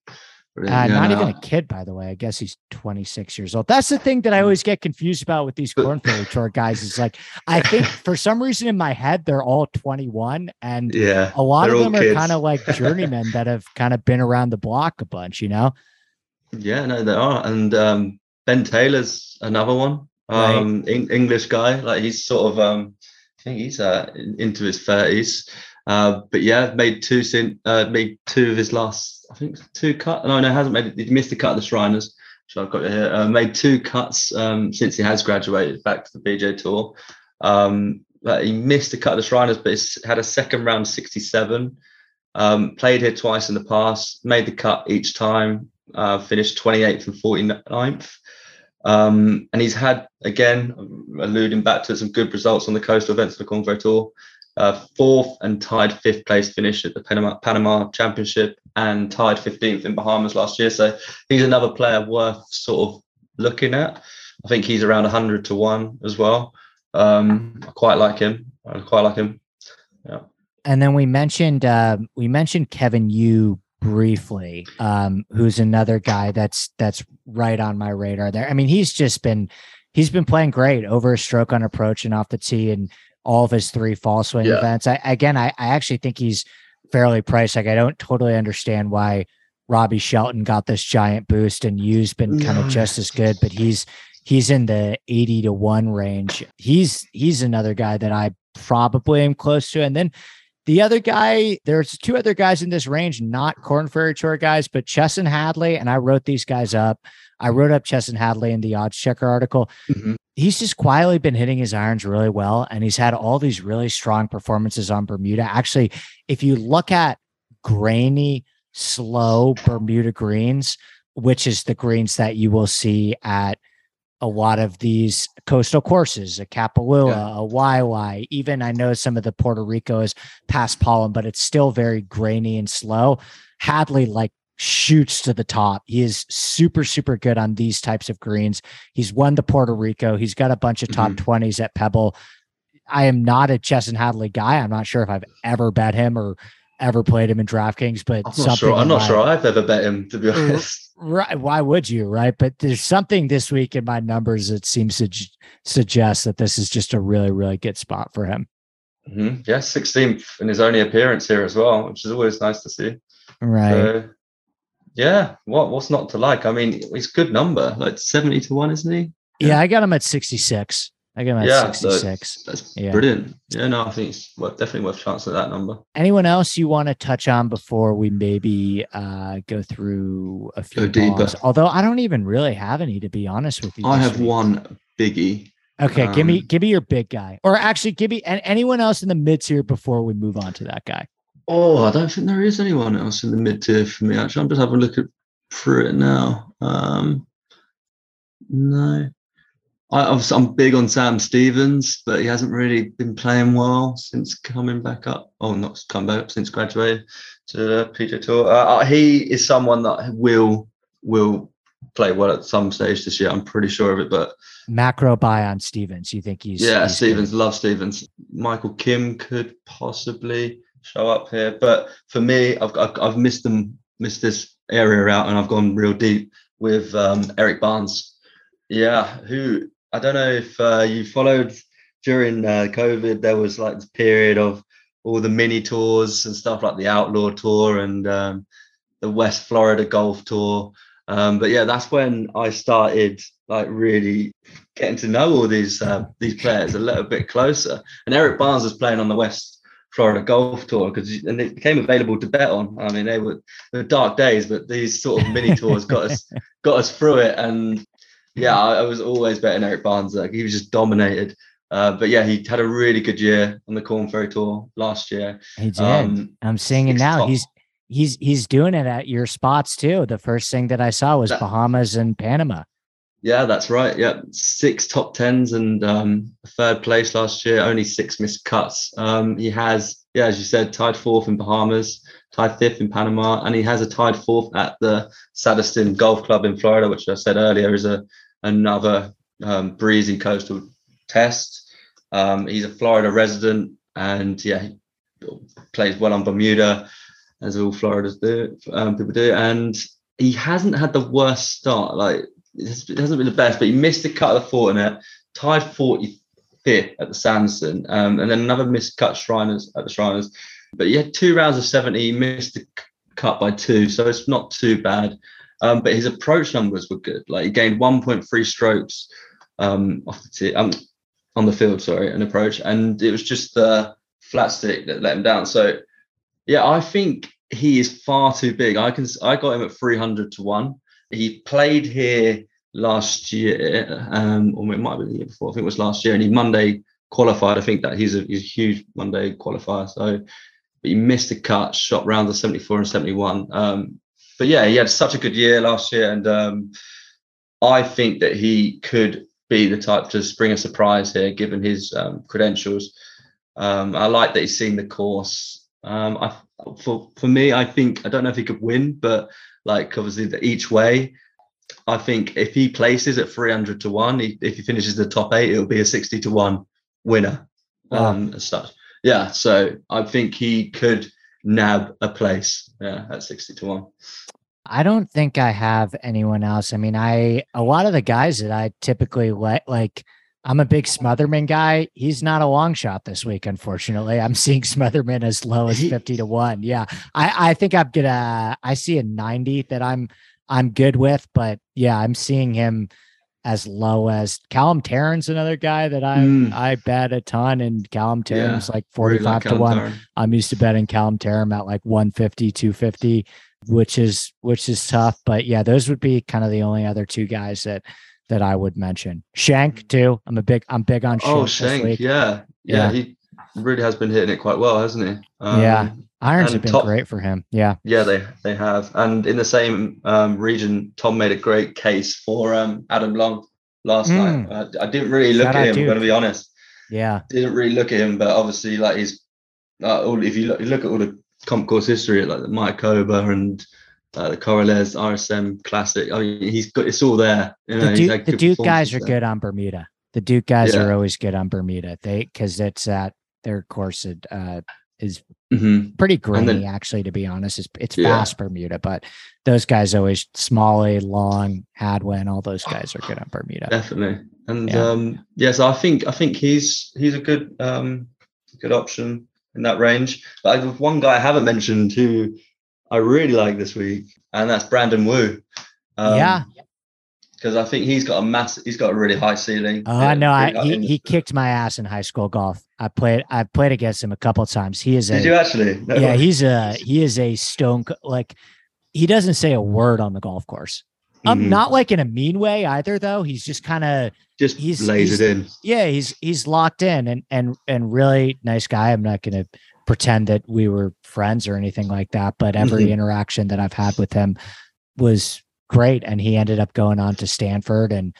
Uh, not no. even a kid, by the way. I guess he's 26 years old. That's the thing that I always get confused about with these Korn Ferry Tour guys. Is like, I think for some reason in my head they're all 21, and yeah, a lot of them are kind of like journeymen that have kind of been around the block a bunch, you know. Yeah, no, they are. And um, Ben Taylor's another one. Um, right. English guy, like he's sort of, um, I think he's uh, into his 30s. Uh, but yeah, made two sin, uh, made two of his last, I think two cut. No, no, hasn't made. He missed the cut of the Shriners. So I've got here. Uh, made two cuts um, since he has graduated back to the PGA Tour. Um, he missed the cut of the Shriners, but he's had a second round 67. Um, played here twice in the past, made the cut each time, uh, finished 28th and 49th. Um, and he's had, again, alluding back to some good results on the coastal events of the Ferry Tour, uh, fourth and tied fifth place finish at the Panama, Panama Championship and tied 15th in Bahamas last year. So he's another player worth sort of looking at. I think he's around 100 to 1 as well. Um, I quite like him. I quite like him. Yeah. And then we mentioned uh, we mentioned Kevin Yu briefly, um, who's another guy that's that's right on my radar there. I mean, he's just been he's been playing great over a stroke on approach and off the tee and all of his three fall swing yeah. events. I again I, I actually think he's fairly priced. Like I don't totally understand why Robbie Shelton got this giant boost and Yu's been kind of just as good, but he's he's in the 80 to 1 range. He's he's another guy that I probably am close to. And then the other guy, there's two other guys in this range, not Korn Ferry Tour guys, but Chesson Hadley. And I wrote these guys up. I wrote up Chesson Hadley in the odds checker article. Mm-hmm. He's just quietly been hitting his irons really well. And he's had all these really strong performances on Bermuda. Actually, if you look at grainy, slow Bermuda greens, which is the greens that you will see at a lot of these coastal courses, a Kapalua, yeah. a Waialae, even I know some of the Puerto Rico is paspalum, but it's still very grainy and slow. Hadley like shoots to the top. He is super, super good on these types of greens. He's won the Puerto Rico. He's got a bunch of top mm-hmm. 20s at Pebble. I am not a Chesson Hadley guy. I'm not sure if I've ever bet him or ever played him in DraftKings, but I'm not sure. I'm not sure I've ever bet him to be honest. Right? Why would you? Right? But there's something this week in my numbers that seems to suggest that this is just a really, really good spot for him. Mm-hmm. Yeah, 16th in his only appearance here as well, which is always nice to see. Right. So, yeah. What What's not to like? I mean, he's good number, like 70 to one, isn't he? Yeah, yeah I got him at 66. I give him at yeah, 66. That's yeah. brilliant. Yeah, no, I think it's worth, definitely worth chance at that number. Anyone else you want to touch on before we maybe uh, go through a few go deeper? Although I don't even really have any, to be honest with you. I have week. one biggie. Okay, um, give me um, give me your big guy, or actually give me and anyone else in the mid tier before we move on to that guy. Oh, I don't think there is anyone else in the mid tier for me. Actually, I'm just having a look at through it now. Um, no, I, am big on Sam Stevens, but he hasn't really been playing well since coming back up. Oh, not come back up since graduating to the PGA Tour. Uh, uh, he is someone that will will play well at some stage this year. I'm pretty sure of it. But macro buy on Stevens. You think he's yeah? He's Stevens good. love Stevens. Michael Kim could possibly show up here, but for me, I've I've, I've missed them missed this area out, and I've gone real deep with um, Eric Barnes. Yeah, who I don't know if uh, you followed during uh, COVID. There was like this period of all the mini tours and stuff like the Outlaw Tour and um, the West Florida Golf Tour. Um, but yeah, that's when I started like really getting to know all these uh, these players a little bit closer. And Eric Barnes was playing on the West Florida Golf Tour because and it became available to bet on. I mean, they were, were dark days, but these sort of mini tours got us got us through it. And yeah, I, I, was always betting Eric Barnes. Like he was just dominated. Uh, but yeah, he had a really good year on the Korn Ferry Tour last year. He did. Um, I'm seeing it now. Top. He's he's he's doing it at your spots too. The first thing that I saw was that, Bahamas and Panama. Yeah, that's right. Yeah, six top tens and um, third place last year. Only six missed cuts. Um, he has, yeah, as you said, tied fourth in Bahamas, tied fifth in Panama, and he has a tied fourth at the Sadiston Golf Club in Florida, which I said earlier is a another um, breezy coastal test. Um, he's a Florida resident, and yeah, he plays well on Bermuda, as all Floridas do. Um, people do, and he hasn't had the worst start. Like it hasn't been the best, but he missed the cut of the Fortinet, tied 45th at the Sanderson, um, and then another missed cut Shriners at the Shriners. But he had two rounds of 70, he missed the cut by two, so it's not too bad. Um, but his approach numbers were good. Like he gained 1.3 strokes um, off the tee, um, on the field, sorry, an approach. And it was just the flat stick that let him down. So yeah, I think he is far too big. I can I got him at 300 to one. He played here last year, um, or it might been the year before. I think it was last year, and he Monday qualified. I think that he's a he's a huge Monday qualifier. So but he missed a cut, shot round the 74 and 71. Um, but yeah, he had such a good year last year, and um, I think that he could be the type to spring a surprise here, given his um, credentials. Um, I like that he's seen the course. Um, I, for for me, I think I don't know if he could win, but like obviously the each way, I think if he places at 300 to one, he, if he finishes the top eight, it'll be a 60 to one winner. Wow. Um, as such, yeah. So I think he could nab a place. Yeah, at 60 to one. I don't think I have anyone else. I mean, I a lot of the guys that I typically let like I'm a big Smotherman guy. He's not a long shot this week, unfortunately. I'm seeing Smotherman as low as 50 to 1. Yeah. I, I think I'm gonna I see a 90 that I'm I'm good with, but yeah, I'm seeing him as low as Callum Tarren's another guy that I mm. I bet a ton and Callum Tarren's yeah, like 45 like to 1. Tarren. I'm used to betting Callum Tarren at like 150, 250 which is which is tough. But yeah, those would be kind of the only other two guys that that I would mention. Schenk mm. too. I'm a big I'm big on Schenk. Oh, Schenk, yeah. yeah. yeah. He really has been hitting it quite well, hasn't he? Um, yeah. Irons have been great for him. Yeah. Yeah, they they have. And in the same um, region, Tom made a great case for um, Adam Long last mm. night. I, I, didn't really look Shout at him, I'm gonna be honest. Yeah. Didn't really look at him, but obviously like he's uh, all, if you look, you look at all the comp course history like the Mayakoba and uh, the Corales RSM Classic. I mean, he's got it's all there. You know, the Duke, the Duke guys are there. good on Bermuda. The Duke guys yeah. are always good on Bermuda. They because it's at their course uh, is mm-hmm. pretty grainy then, actually. To be honest, it's it's yeah. fast Bermuda, but those guys always Smalley, Long, Hadwin, all those guys are good on Bermuda. Definitely, and yeah. um, yes, I think I think he's he's a good um, good option in that range. But I, one guy I haven't mentioned who I really like this week, and that's Brandon Wu. Um, yeah. Because I think he's got a massive, he's got a really high ceiling. Oh, I know. I, he, he kicked my ass in high school golf. I played, I played against him a couple times. He is a, Did you actually? No. Yeah, he's a, he is a stone, like, he doesn't say a word on the golf course. Um, mm-hmm. not like in a mean way either, though. He's just kind of just he's lays he's, it in. Yeah, he's he's locked in and and and really nice guy. I'm not gonna pretend that we were friends or anything like that, but every mm-hmm. interaction that I've had with him was great. And he ended up going on to Stanford and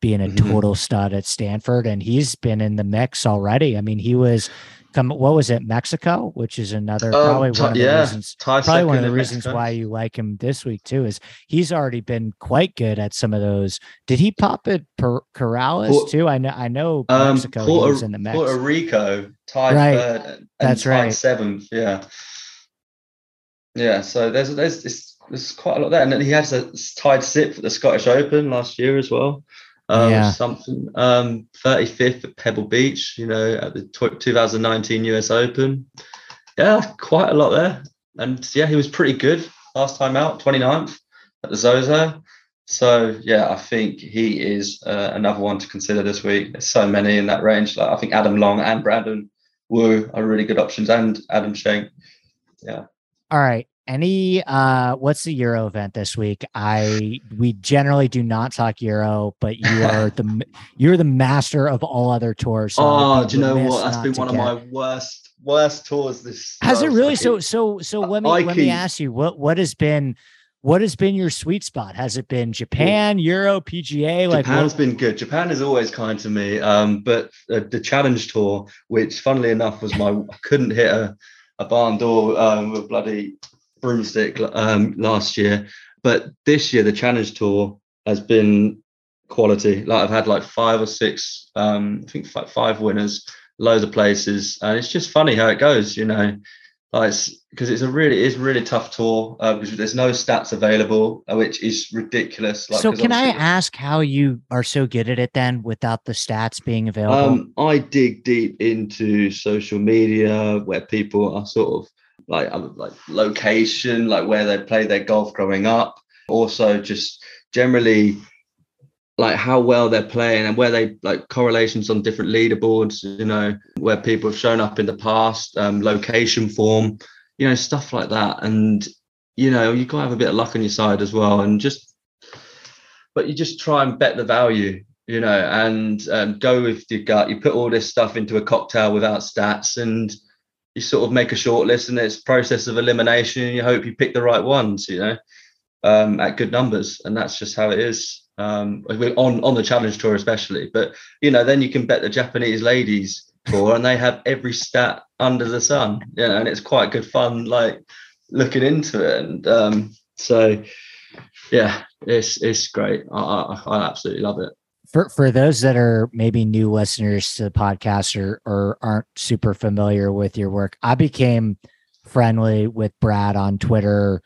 being a mm-hmm. total stud at Stanford. And he's been in the mix already. I mean, he was come what was it Mexico, which is another um, probably one of the yeah, reasons probably one of the reasons Mexico. why you like him this week too is he's already been quite good at some of those. Did he pop it per Corales Port, too? I know I know um, Mexico Puerto, in the. Puerto Rico tied right. third and That's tied right. seventh. Yeah, yeah. So there's there's there's, there's quite a lot there, and then he has a tied sixth at the Scottish Open last year as well um, yeah. something. Um, 35th at Pebble Beach, you know, at the 2019 US Open. Yeah, quite a lot there. And yeah, he was pretty good last time out, 29th at the Zozo. So yeah, I think he is uh, another one to consider this week. There's so many in that range. Like I think Adam Long and Brandon Wu are really good options, and Adam Schenk. Yeah. All right any uh what's the euro event this week i we generally do not talk euro but you are the you're the master of all other tours so oh do you know what that's been one get. of my worst worst tours this has it really so so so let me I let me ask you what what has been what has been your sweet spot? Has it been Japan, Euro, PGA? Like Japan's what? been good. Japan is always kind to me. Um, but uh, the Challenge Tour, which funnily enough was my, I couldn't hit a, a barn door um, with bloody broomstick um, last year, but this year the Challenge Tour has been quality. Like I've had like five or six, um, I think five, five winners, loads of places, and it's just funny how it goes. You know, like because it's, it's, a really it's really tough tour uh, because there's no stats available, uh, which is ridiculous. Like, so can I ask how you are so good at it then without the stats being available? Um, I dig deep into social media where people are sort of like um, like location, like where they play their golf growing up. Also, just generally like how well they're playing and where they like correlations on different leaderboards, you know, where people have shown up in the past, um, location form, you know, stuff like that. And, you know, you got to have a bit of luck on your side as well. And just, but you just try and bet the value, you know, and um, go with your gut. You put all this stuff into a cocktail without stats and you sort of make a short list and it's process of elimination and you hope you pick the right ones, you know, um, at good numbers. And that's just how it is um, on on the challenge tour especially. But you know, then you can bet the Japanese ladies tour, and they have every stat under the sun. You know, and it's quite good fun, like looking into it. And um, so, yeah, it's it's great. I, I, I absolutely love it. For for those that are maybe new listeners to the podcast or or aren't super familiar with your work, I became friendly with Brad on Twitter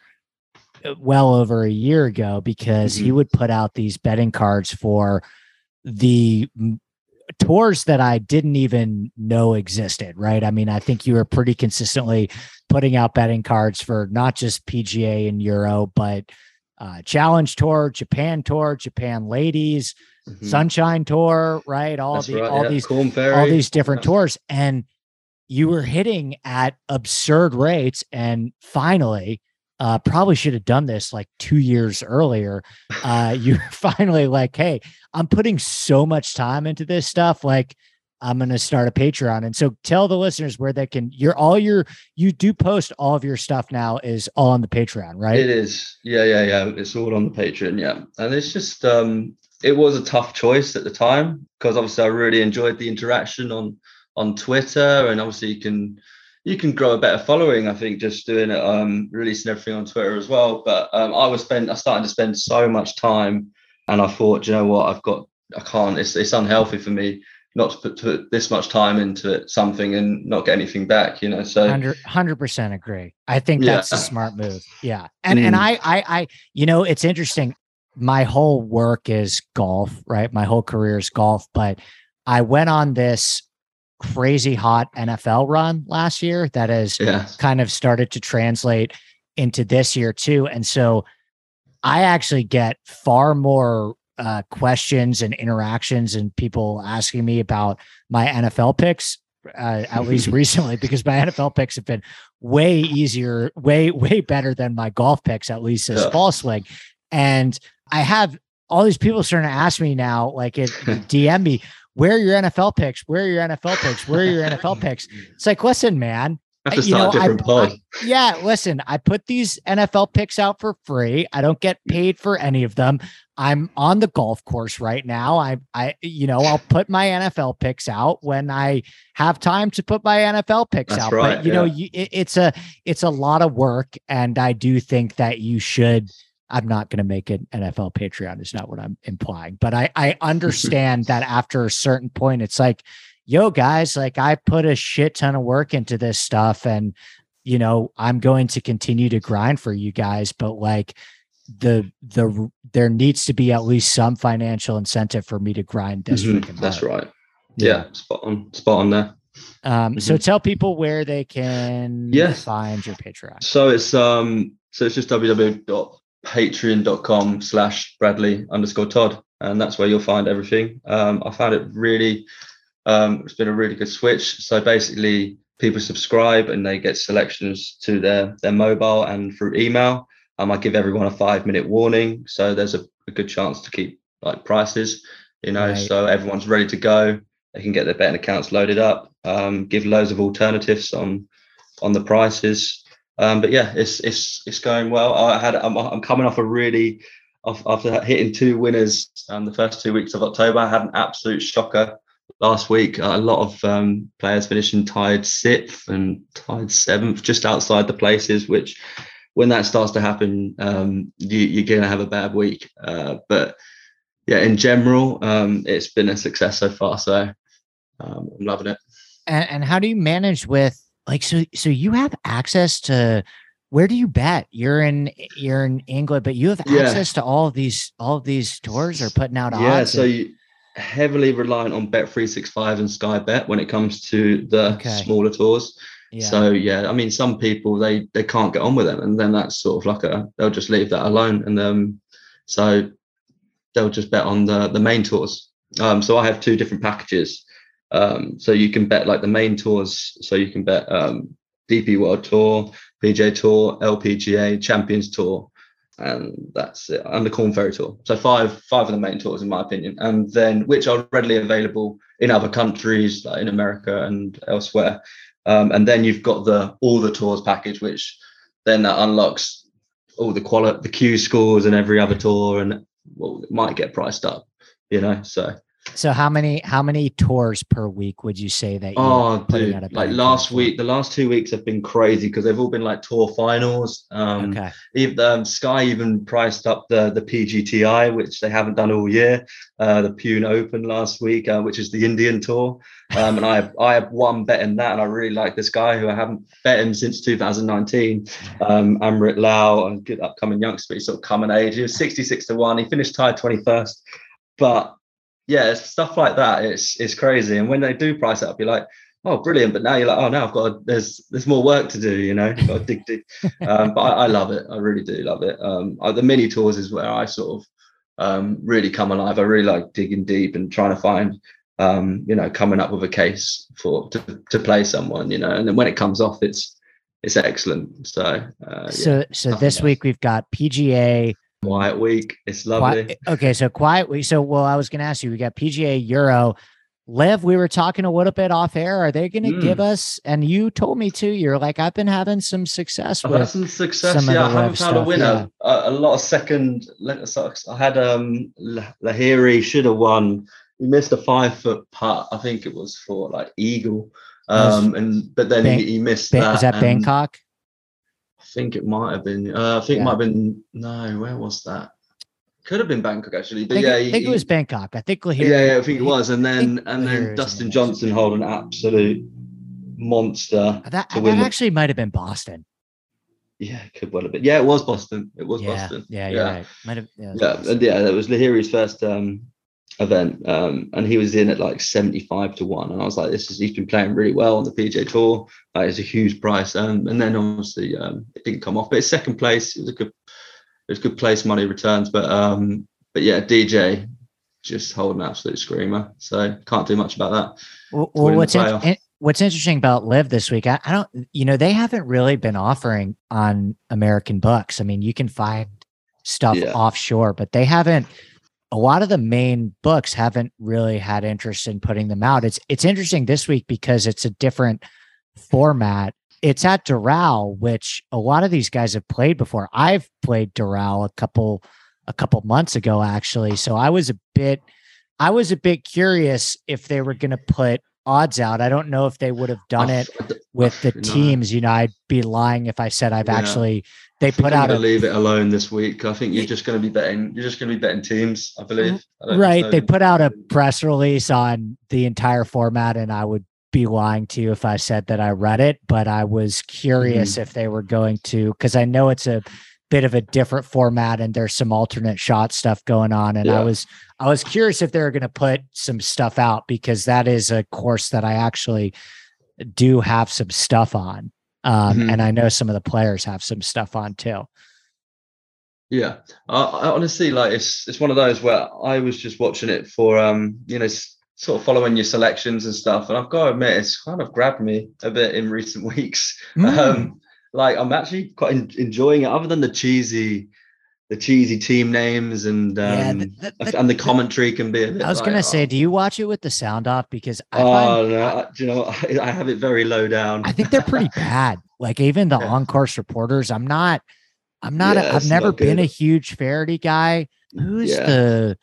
well over a year ago because mm-hmm. he would put out these betting cards for the tours that I didn't even know existed, right? I mean, I think you were pretty consistently putting out betting cards for not just PGA and Euro, but uh, Challenge Tour, Japan Tour, Japan Ladies, mm-hmm. Sunshine Tour, right? All That's the right, all yeah. these all these different tours, and you were hitting at absurd rates. And finally, uh, probably should have done this like two years earlier. Uh, you're finally like, hey, I'm putting so much time into this stuff. Like, I'm going to start a Patreon. And so tell the listeners where they can, you're all your, you do post all of your stuff now is all on the Patreon, right? It is. Yeah, yeah, yeah. It's all on the Patreon. Yeah. And it's just, um, it was a tough choice at the time because obviously I really enjoyed the interaction on, on Twitter and obviously you can, you can grow a better following. I think just doing it, um, releasing everything on Twitter as well. But um, I was spend, I started to spend so much time, and I thought, you know what, I've got, I can't. It's it's unhealthy for me not to put, to put this much time into it, something and not get anything back. You know, so 100 percent agree. I think that's yeah. a smart move. Yeah, and mm. and I I I you know it's interesting. My whole work is golf, right? My whole career is golf, but I went on this crazy hot NFL run last year that has yeah. kind of started to translate into this year too. And so I actually get far more uh, questions and interactions and people asking me about my NFL picks, uh, at least recently, because my NFL picks have been way easier, way, way better than my golf picks, at least as yeah. fall swing. And I have all these people starting to ask me now, like it DM me, where are your NFL picks? Where are your NFL picks? Where are your NFL picks? It's like, listen, man. you know, I, I, yeah, listen, I put these NFL picks out for free. I don't get paid for any of them. I'm on the golf course right now. I, I, you know, I'll put my NFL picks out when I have time to put my NFL picks That's out. Right, but you yeah. know, you, it, it's a, it's a lot of work, and I do think that you should I'm not going to make an NFL Patreon is not what I'm implying, but I, I understand that after a certain point, it's like, yo guys, like I put a shit ton of work into this stuff and, you know, I'm going to continue to grind for you guys, but like the, the, there needs to be at least some financial incentive for me to grind this. Mm-hmm. That's right. Yeah. yeah. Spot on, spot on there. Um, mm-hmm. so tell people where they can yes. find your Patreon. So it's, um, so it's just www patreon.com slash Bradley underscore Todd. And that's where you'll find everything. Um, I found it really, um, it's been a really good switch. So basically, people subscribe and they get selections to their, their mobile and through email. Um, I give everyone a five minute warning. So there's a, a good chance to keep like prices, you know, right. so everyone's ready to go. They can get their betting accounts loaded up, um, give loads of alternatives on on the prices. Um, but yeah, it's it's it's going well. I had I'm, I'm coming off a really after hitting two winners um, the first two weeks of October. I had an absolute shocker last week. a lot of um, players finishing tied sixth and tied seventh, just outside the places. Which, when that starts to happen, um, you, are going to have a bad week. Uh, but yeah, in general, um, it's been a success so far. So um, I'm loving it. And, and how do you manage with like so so you have access to where do you bet? You're in you're in England, but you have yeah. access to all of these all of these tours or putting out yeah, odds. Yeah, so you heavily reliant on Bet three six five and Sky Bet when it comes to the okay. smaller tours. Yeah. So yeah, I mean, some people they they can't get on with them, and then that's sort of like a they'll just leave that alone. And um, so they'll just bet on the the main tours. Um, so I have two different packages. Um, so you can bet like the main tours. So you can bet um, DP World Tour, PGA Tour, LPGA, Champions Tour, and that's it. And the Korn Ferry Tour. So five five of the main tours, in my opinion, and then which are readily available in other countries, like in America and elsewhere. Um, and then you've got the all the tours package, which then that unlocks all the quality, the Q scores, and every other tour, and well, it might get priced up, you know. So So how many how many tours per week would you say that? You're Oh, dude! Like last for? week, the last two weeks have been crazy because they've all been like tour finals. Um, Okay. Even um, Sky even priced up the the PGTI, which they haven't done all year. Uh, the Pune Open last week, uh, which is the Indian tour, um, and I I have one bet in that, and I really like this guy who I haven't bet him since 2019. Um, Amrit Lal, a good upcoming youngster, he's sort of coming age. He was 66 to one. He finished tied 21st, but yeah, stuff like that. It's it's crazy, and when they do price it up, you're like oh brilliant but now you're like oh now i've got to, there's there's more work to do you know got to dig deep um, but I, I love it i really do love it um, the mini tours is where i sort of um, really come alive i really like digging deep and trying to find um, you know coming up with a case for to, to play someone you know and then when it comes off it's it's excellent so uh, yeah. So so this else. week we've got PGA. Quiet week it's lovely Qui- okay, so quiet week. So well, I was going to ask you. We got PGA Euro. Liv, we were talking a little bit off air. Are they going to Mm. give us? And you told me too. You're like, I've been having some success I've with. some success. some yeah, I haven't found a winner. A, a lot of second. I had um Lah- Lahiri should have won. He missed a five foot putt. I think it was for like eagle. Um, and but then he, he missed Ba- that. is that Bangkok? I think it might have been. Uh, I think Yeah. it might have been. No, where was that? Could have been Bangkok actually. I think, yeah, it, I he- think it was Bangkok. I think Lahiri. yeah, yeah, I think it was. And then and then in Dustin Johnson hold an absolute monster. That, to that win the- actually might have been Boston. Yeah, it could well have been. Yeah, it was Boston. It was yeah, Boston. yeah, you're right. Might have. Yeah, yeah, and yeah, that was Lahiri's first um, event, um, and he was in at like seventy-five to one, and I was like, "This is he's been playing really well on the PJ Tour. Like, it's a huge price." Um, and then obviously um, it didn't come off, but it's second place. It was a good, it was good place money returns, but um, but yeah, DJ just holding an absolute screamer, so can't do much about that. Well, well what's in, what's interesting about Liv this week? I, I don't, you know, they haven't really been offering on American books. I mean, you can find stuff Yeah. offshore, but they haven't. A lot of the main books haven't really had interest in putting them out. It's it's interesting this week because it's a different format. It's at Doral, which a lot of these guys have played before. I've played Doral a couple a couple months ago, actually. So I was a bit I was a bit curious if they were going to put odds out. I don't know if they would have done it with the teams. You know, I'd be lying if I said I've Yeah. actually they put out a leave it alone this week. I think you're just going to be betting. You're just going to be betting teams, I believe. I right. know. They put out a press release on the entire format, and I would be lying to you if I said that I read it. But I was curious Mm-hmm. if they were going to because I know it's a bit of a different format and there's some alternate shot stuff going on and i was i was curious if they were going to put some stuff out because that is a course that i actually do have some stuff on um, Mhm. and i know some of the players have some stuff on too Yeah, I, I honestly like it's it's one of those where I was just watching it for um you know s- sort of following your selections and stuff, and I've got to admit it's kind of grabbed me a bit in recent weeks. Mm. Um, like I'm actually quite en- enjoying it, other than the cheesy, the cheesy team names and um Yeah, th- th- th- and the commentary can be a bit. i was like, going to say oh, do you watch it with the sound off because i Oh find no! I- you know? I, I have it very low down. I think they're pretty bad. Like even the Yeah. on-course reporters, I'm not. I'm not. Yeah, a, I've never been good. a huge Feherty guy. Who's Yeah. the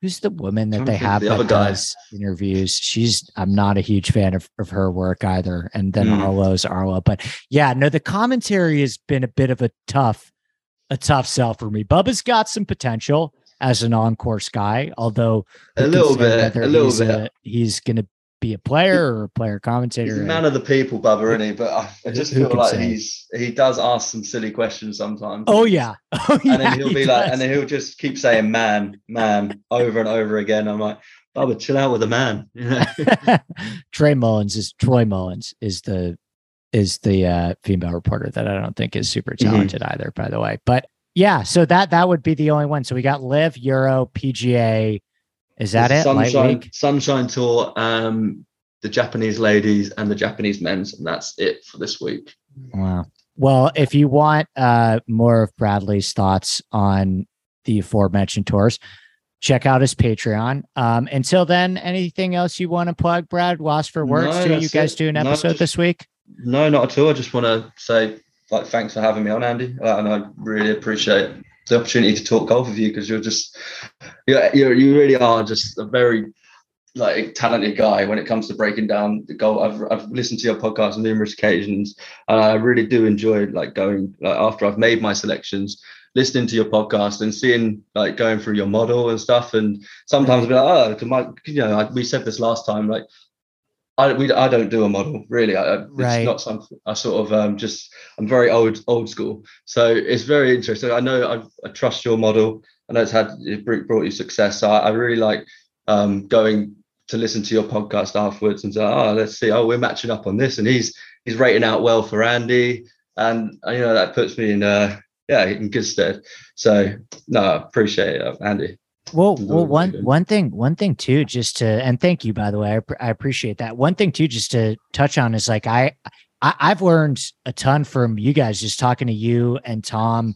Who's the woman that they to think of have the that other guy. interviews? She's. I'm not a huge fan of, of her work either. And then Mm. Arlo's Arlo, but yeah, no, the commentary has been a bit of a tough, a tough sell for me. Bubba's got some potential as an on-course guy, although A little bit, a little he's uh, bit. a- he's going to be a player or a player commentator. He's a uh, man of the people, Bubba, isn't he? But I, I just feel like say? he's he does ask some silly questions sometimes. Oh yeah. Oh yeah. and then he'll he be like, and then he'll just keep saying "man, man" over and over again. I'm like, Bubba, chill out with the man. Trey Mullins is Troy Mullins is the is the uh, female reporter that I don't think is super Mhm. talented either, by the way. But Yeah, so that that would be the only one. So we got Liv Euro, PGA. Is that it? Sunshine? Sunshine Tour, um, the Japanese ladies and the Japanese men's, and that's it for this week. Wow. Well, if you want uh, more of Bradley's thoughts on the aforementioned tours, check out his Patreon. Um, until then, anything else you want to plug, Brad? Lost for words? No, do you guys it. do an No, episode just- this week? No, not at all. I just want to say like thanks for having me on, Andy, and I really appreciate the opportunity to talk golf with you because you're just you're, you're you really are just a very like talented guy when it comes to breaking down the golf. I've I've listened to your podcast on numerous occasions, and I really do enjoy like going like after I've made my selections. Listening to your podcast and seeing like going through your model and stuff, and sometimes I'll be like, oh, to my, you know, we said this last time, like I we I don't do a model really. I, it's Right. not something I sort of um just I'm very old old school. So it's very interesting. I know I, I trust your model. I know it's had it brought you success. So I, I really like um going to listen to your podcast afterwards and say, oh, let's see. Oh, we're matching up on this, and he's he's rating out well for Andy, and you know that puts me in uh yeah in good stead. So no, I appreciate it, Andy. Well, well, one one thing, one thing too, just to and thank you by the way, I, I appreciate that. One thing too, just to touch on is like I, I I've learned a ton from you guys just talking to you and Tom.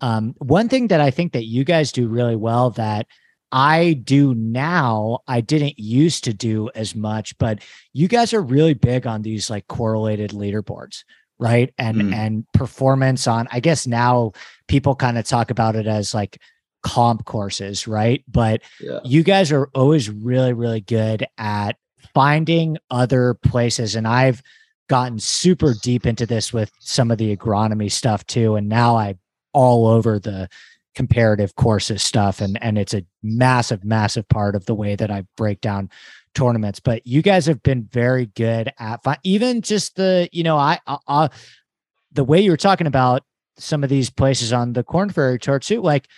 Um, one thing that I think that you guys do really well that I do now, I didn't used to do as much, but you guys are really big on these like correlated leaderboards, right? And Mm. and performance on. I guess now people kind of talk about it as like comp courses, right? But Yeah. you guys are always really, really good at finding other places. And I've gotten super deep into this with some of the agronomy stuff too. And now I'm all over the comparative courses stuff. And and it's a massive, massive part of the way that I break down tournaments. But you guys have been very good at fi- even just the, you know, I, I, I the way you were talking about some of these places on the Korn Ferry Tour too, like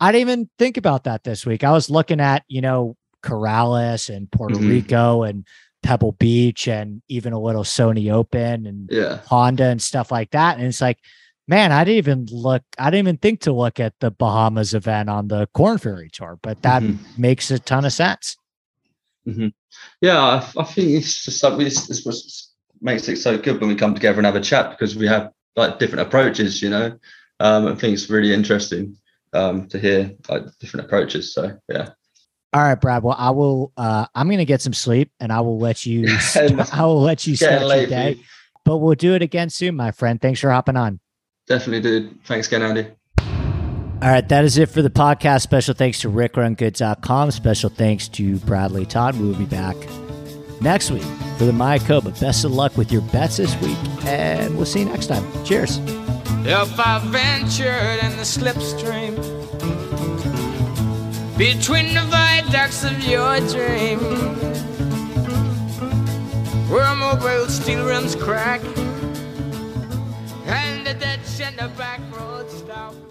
I didn't even think about that this week. I was looking at, you know, Corales and Puerto Mhm. Rico and Pebble Beach and even a little Sony Open and Yeah. Honda and stuff like that. And it's like, man, I didn't even look, I didn't even think to look at the Bahamas event on the Korn Ferry Tour, but that Mhm. makes a ton of sense. Yeah, I, I think it's just like this, this was makes it so good when we come together and have a chat because we have like different approaches, you know. Um, I think it's really interesting um, to hear like different approaches. So yeah, All right, Brad. Well, I will, uh, I'm going to get some sleep and I will let you, Yeah, I will let you start your day, but we'll do it again soon, my friend. Thanks for hopping on. Definitely, dude. Thanks again, Andy. All right, that is it for the podcast. Special thanks to rickrungood.com. Special thanks to Bradley Todd. We will be back next week for the Mayakoba. Best of luck with your bets this week, and we'll see you next time. Cheers. If I ventured in the slipstream between the viaducts of your dream, where mobile steel rims crack and the ditch and the back road stop.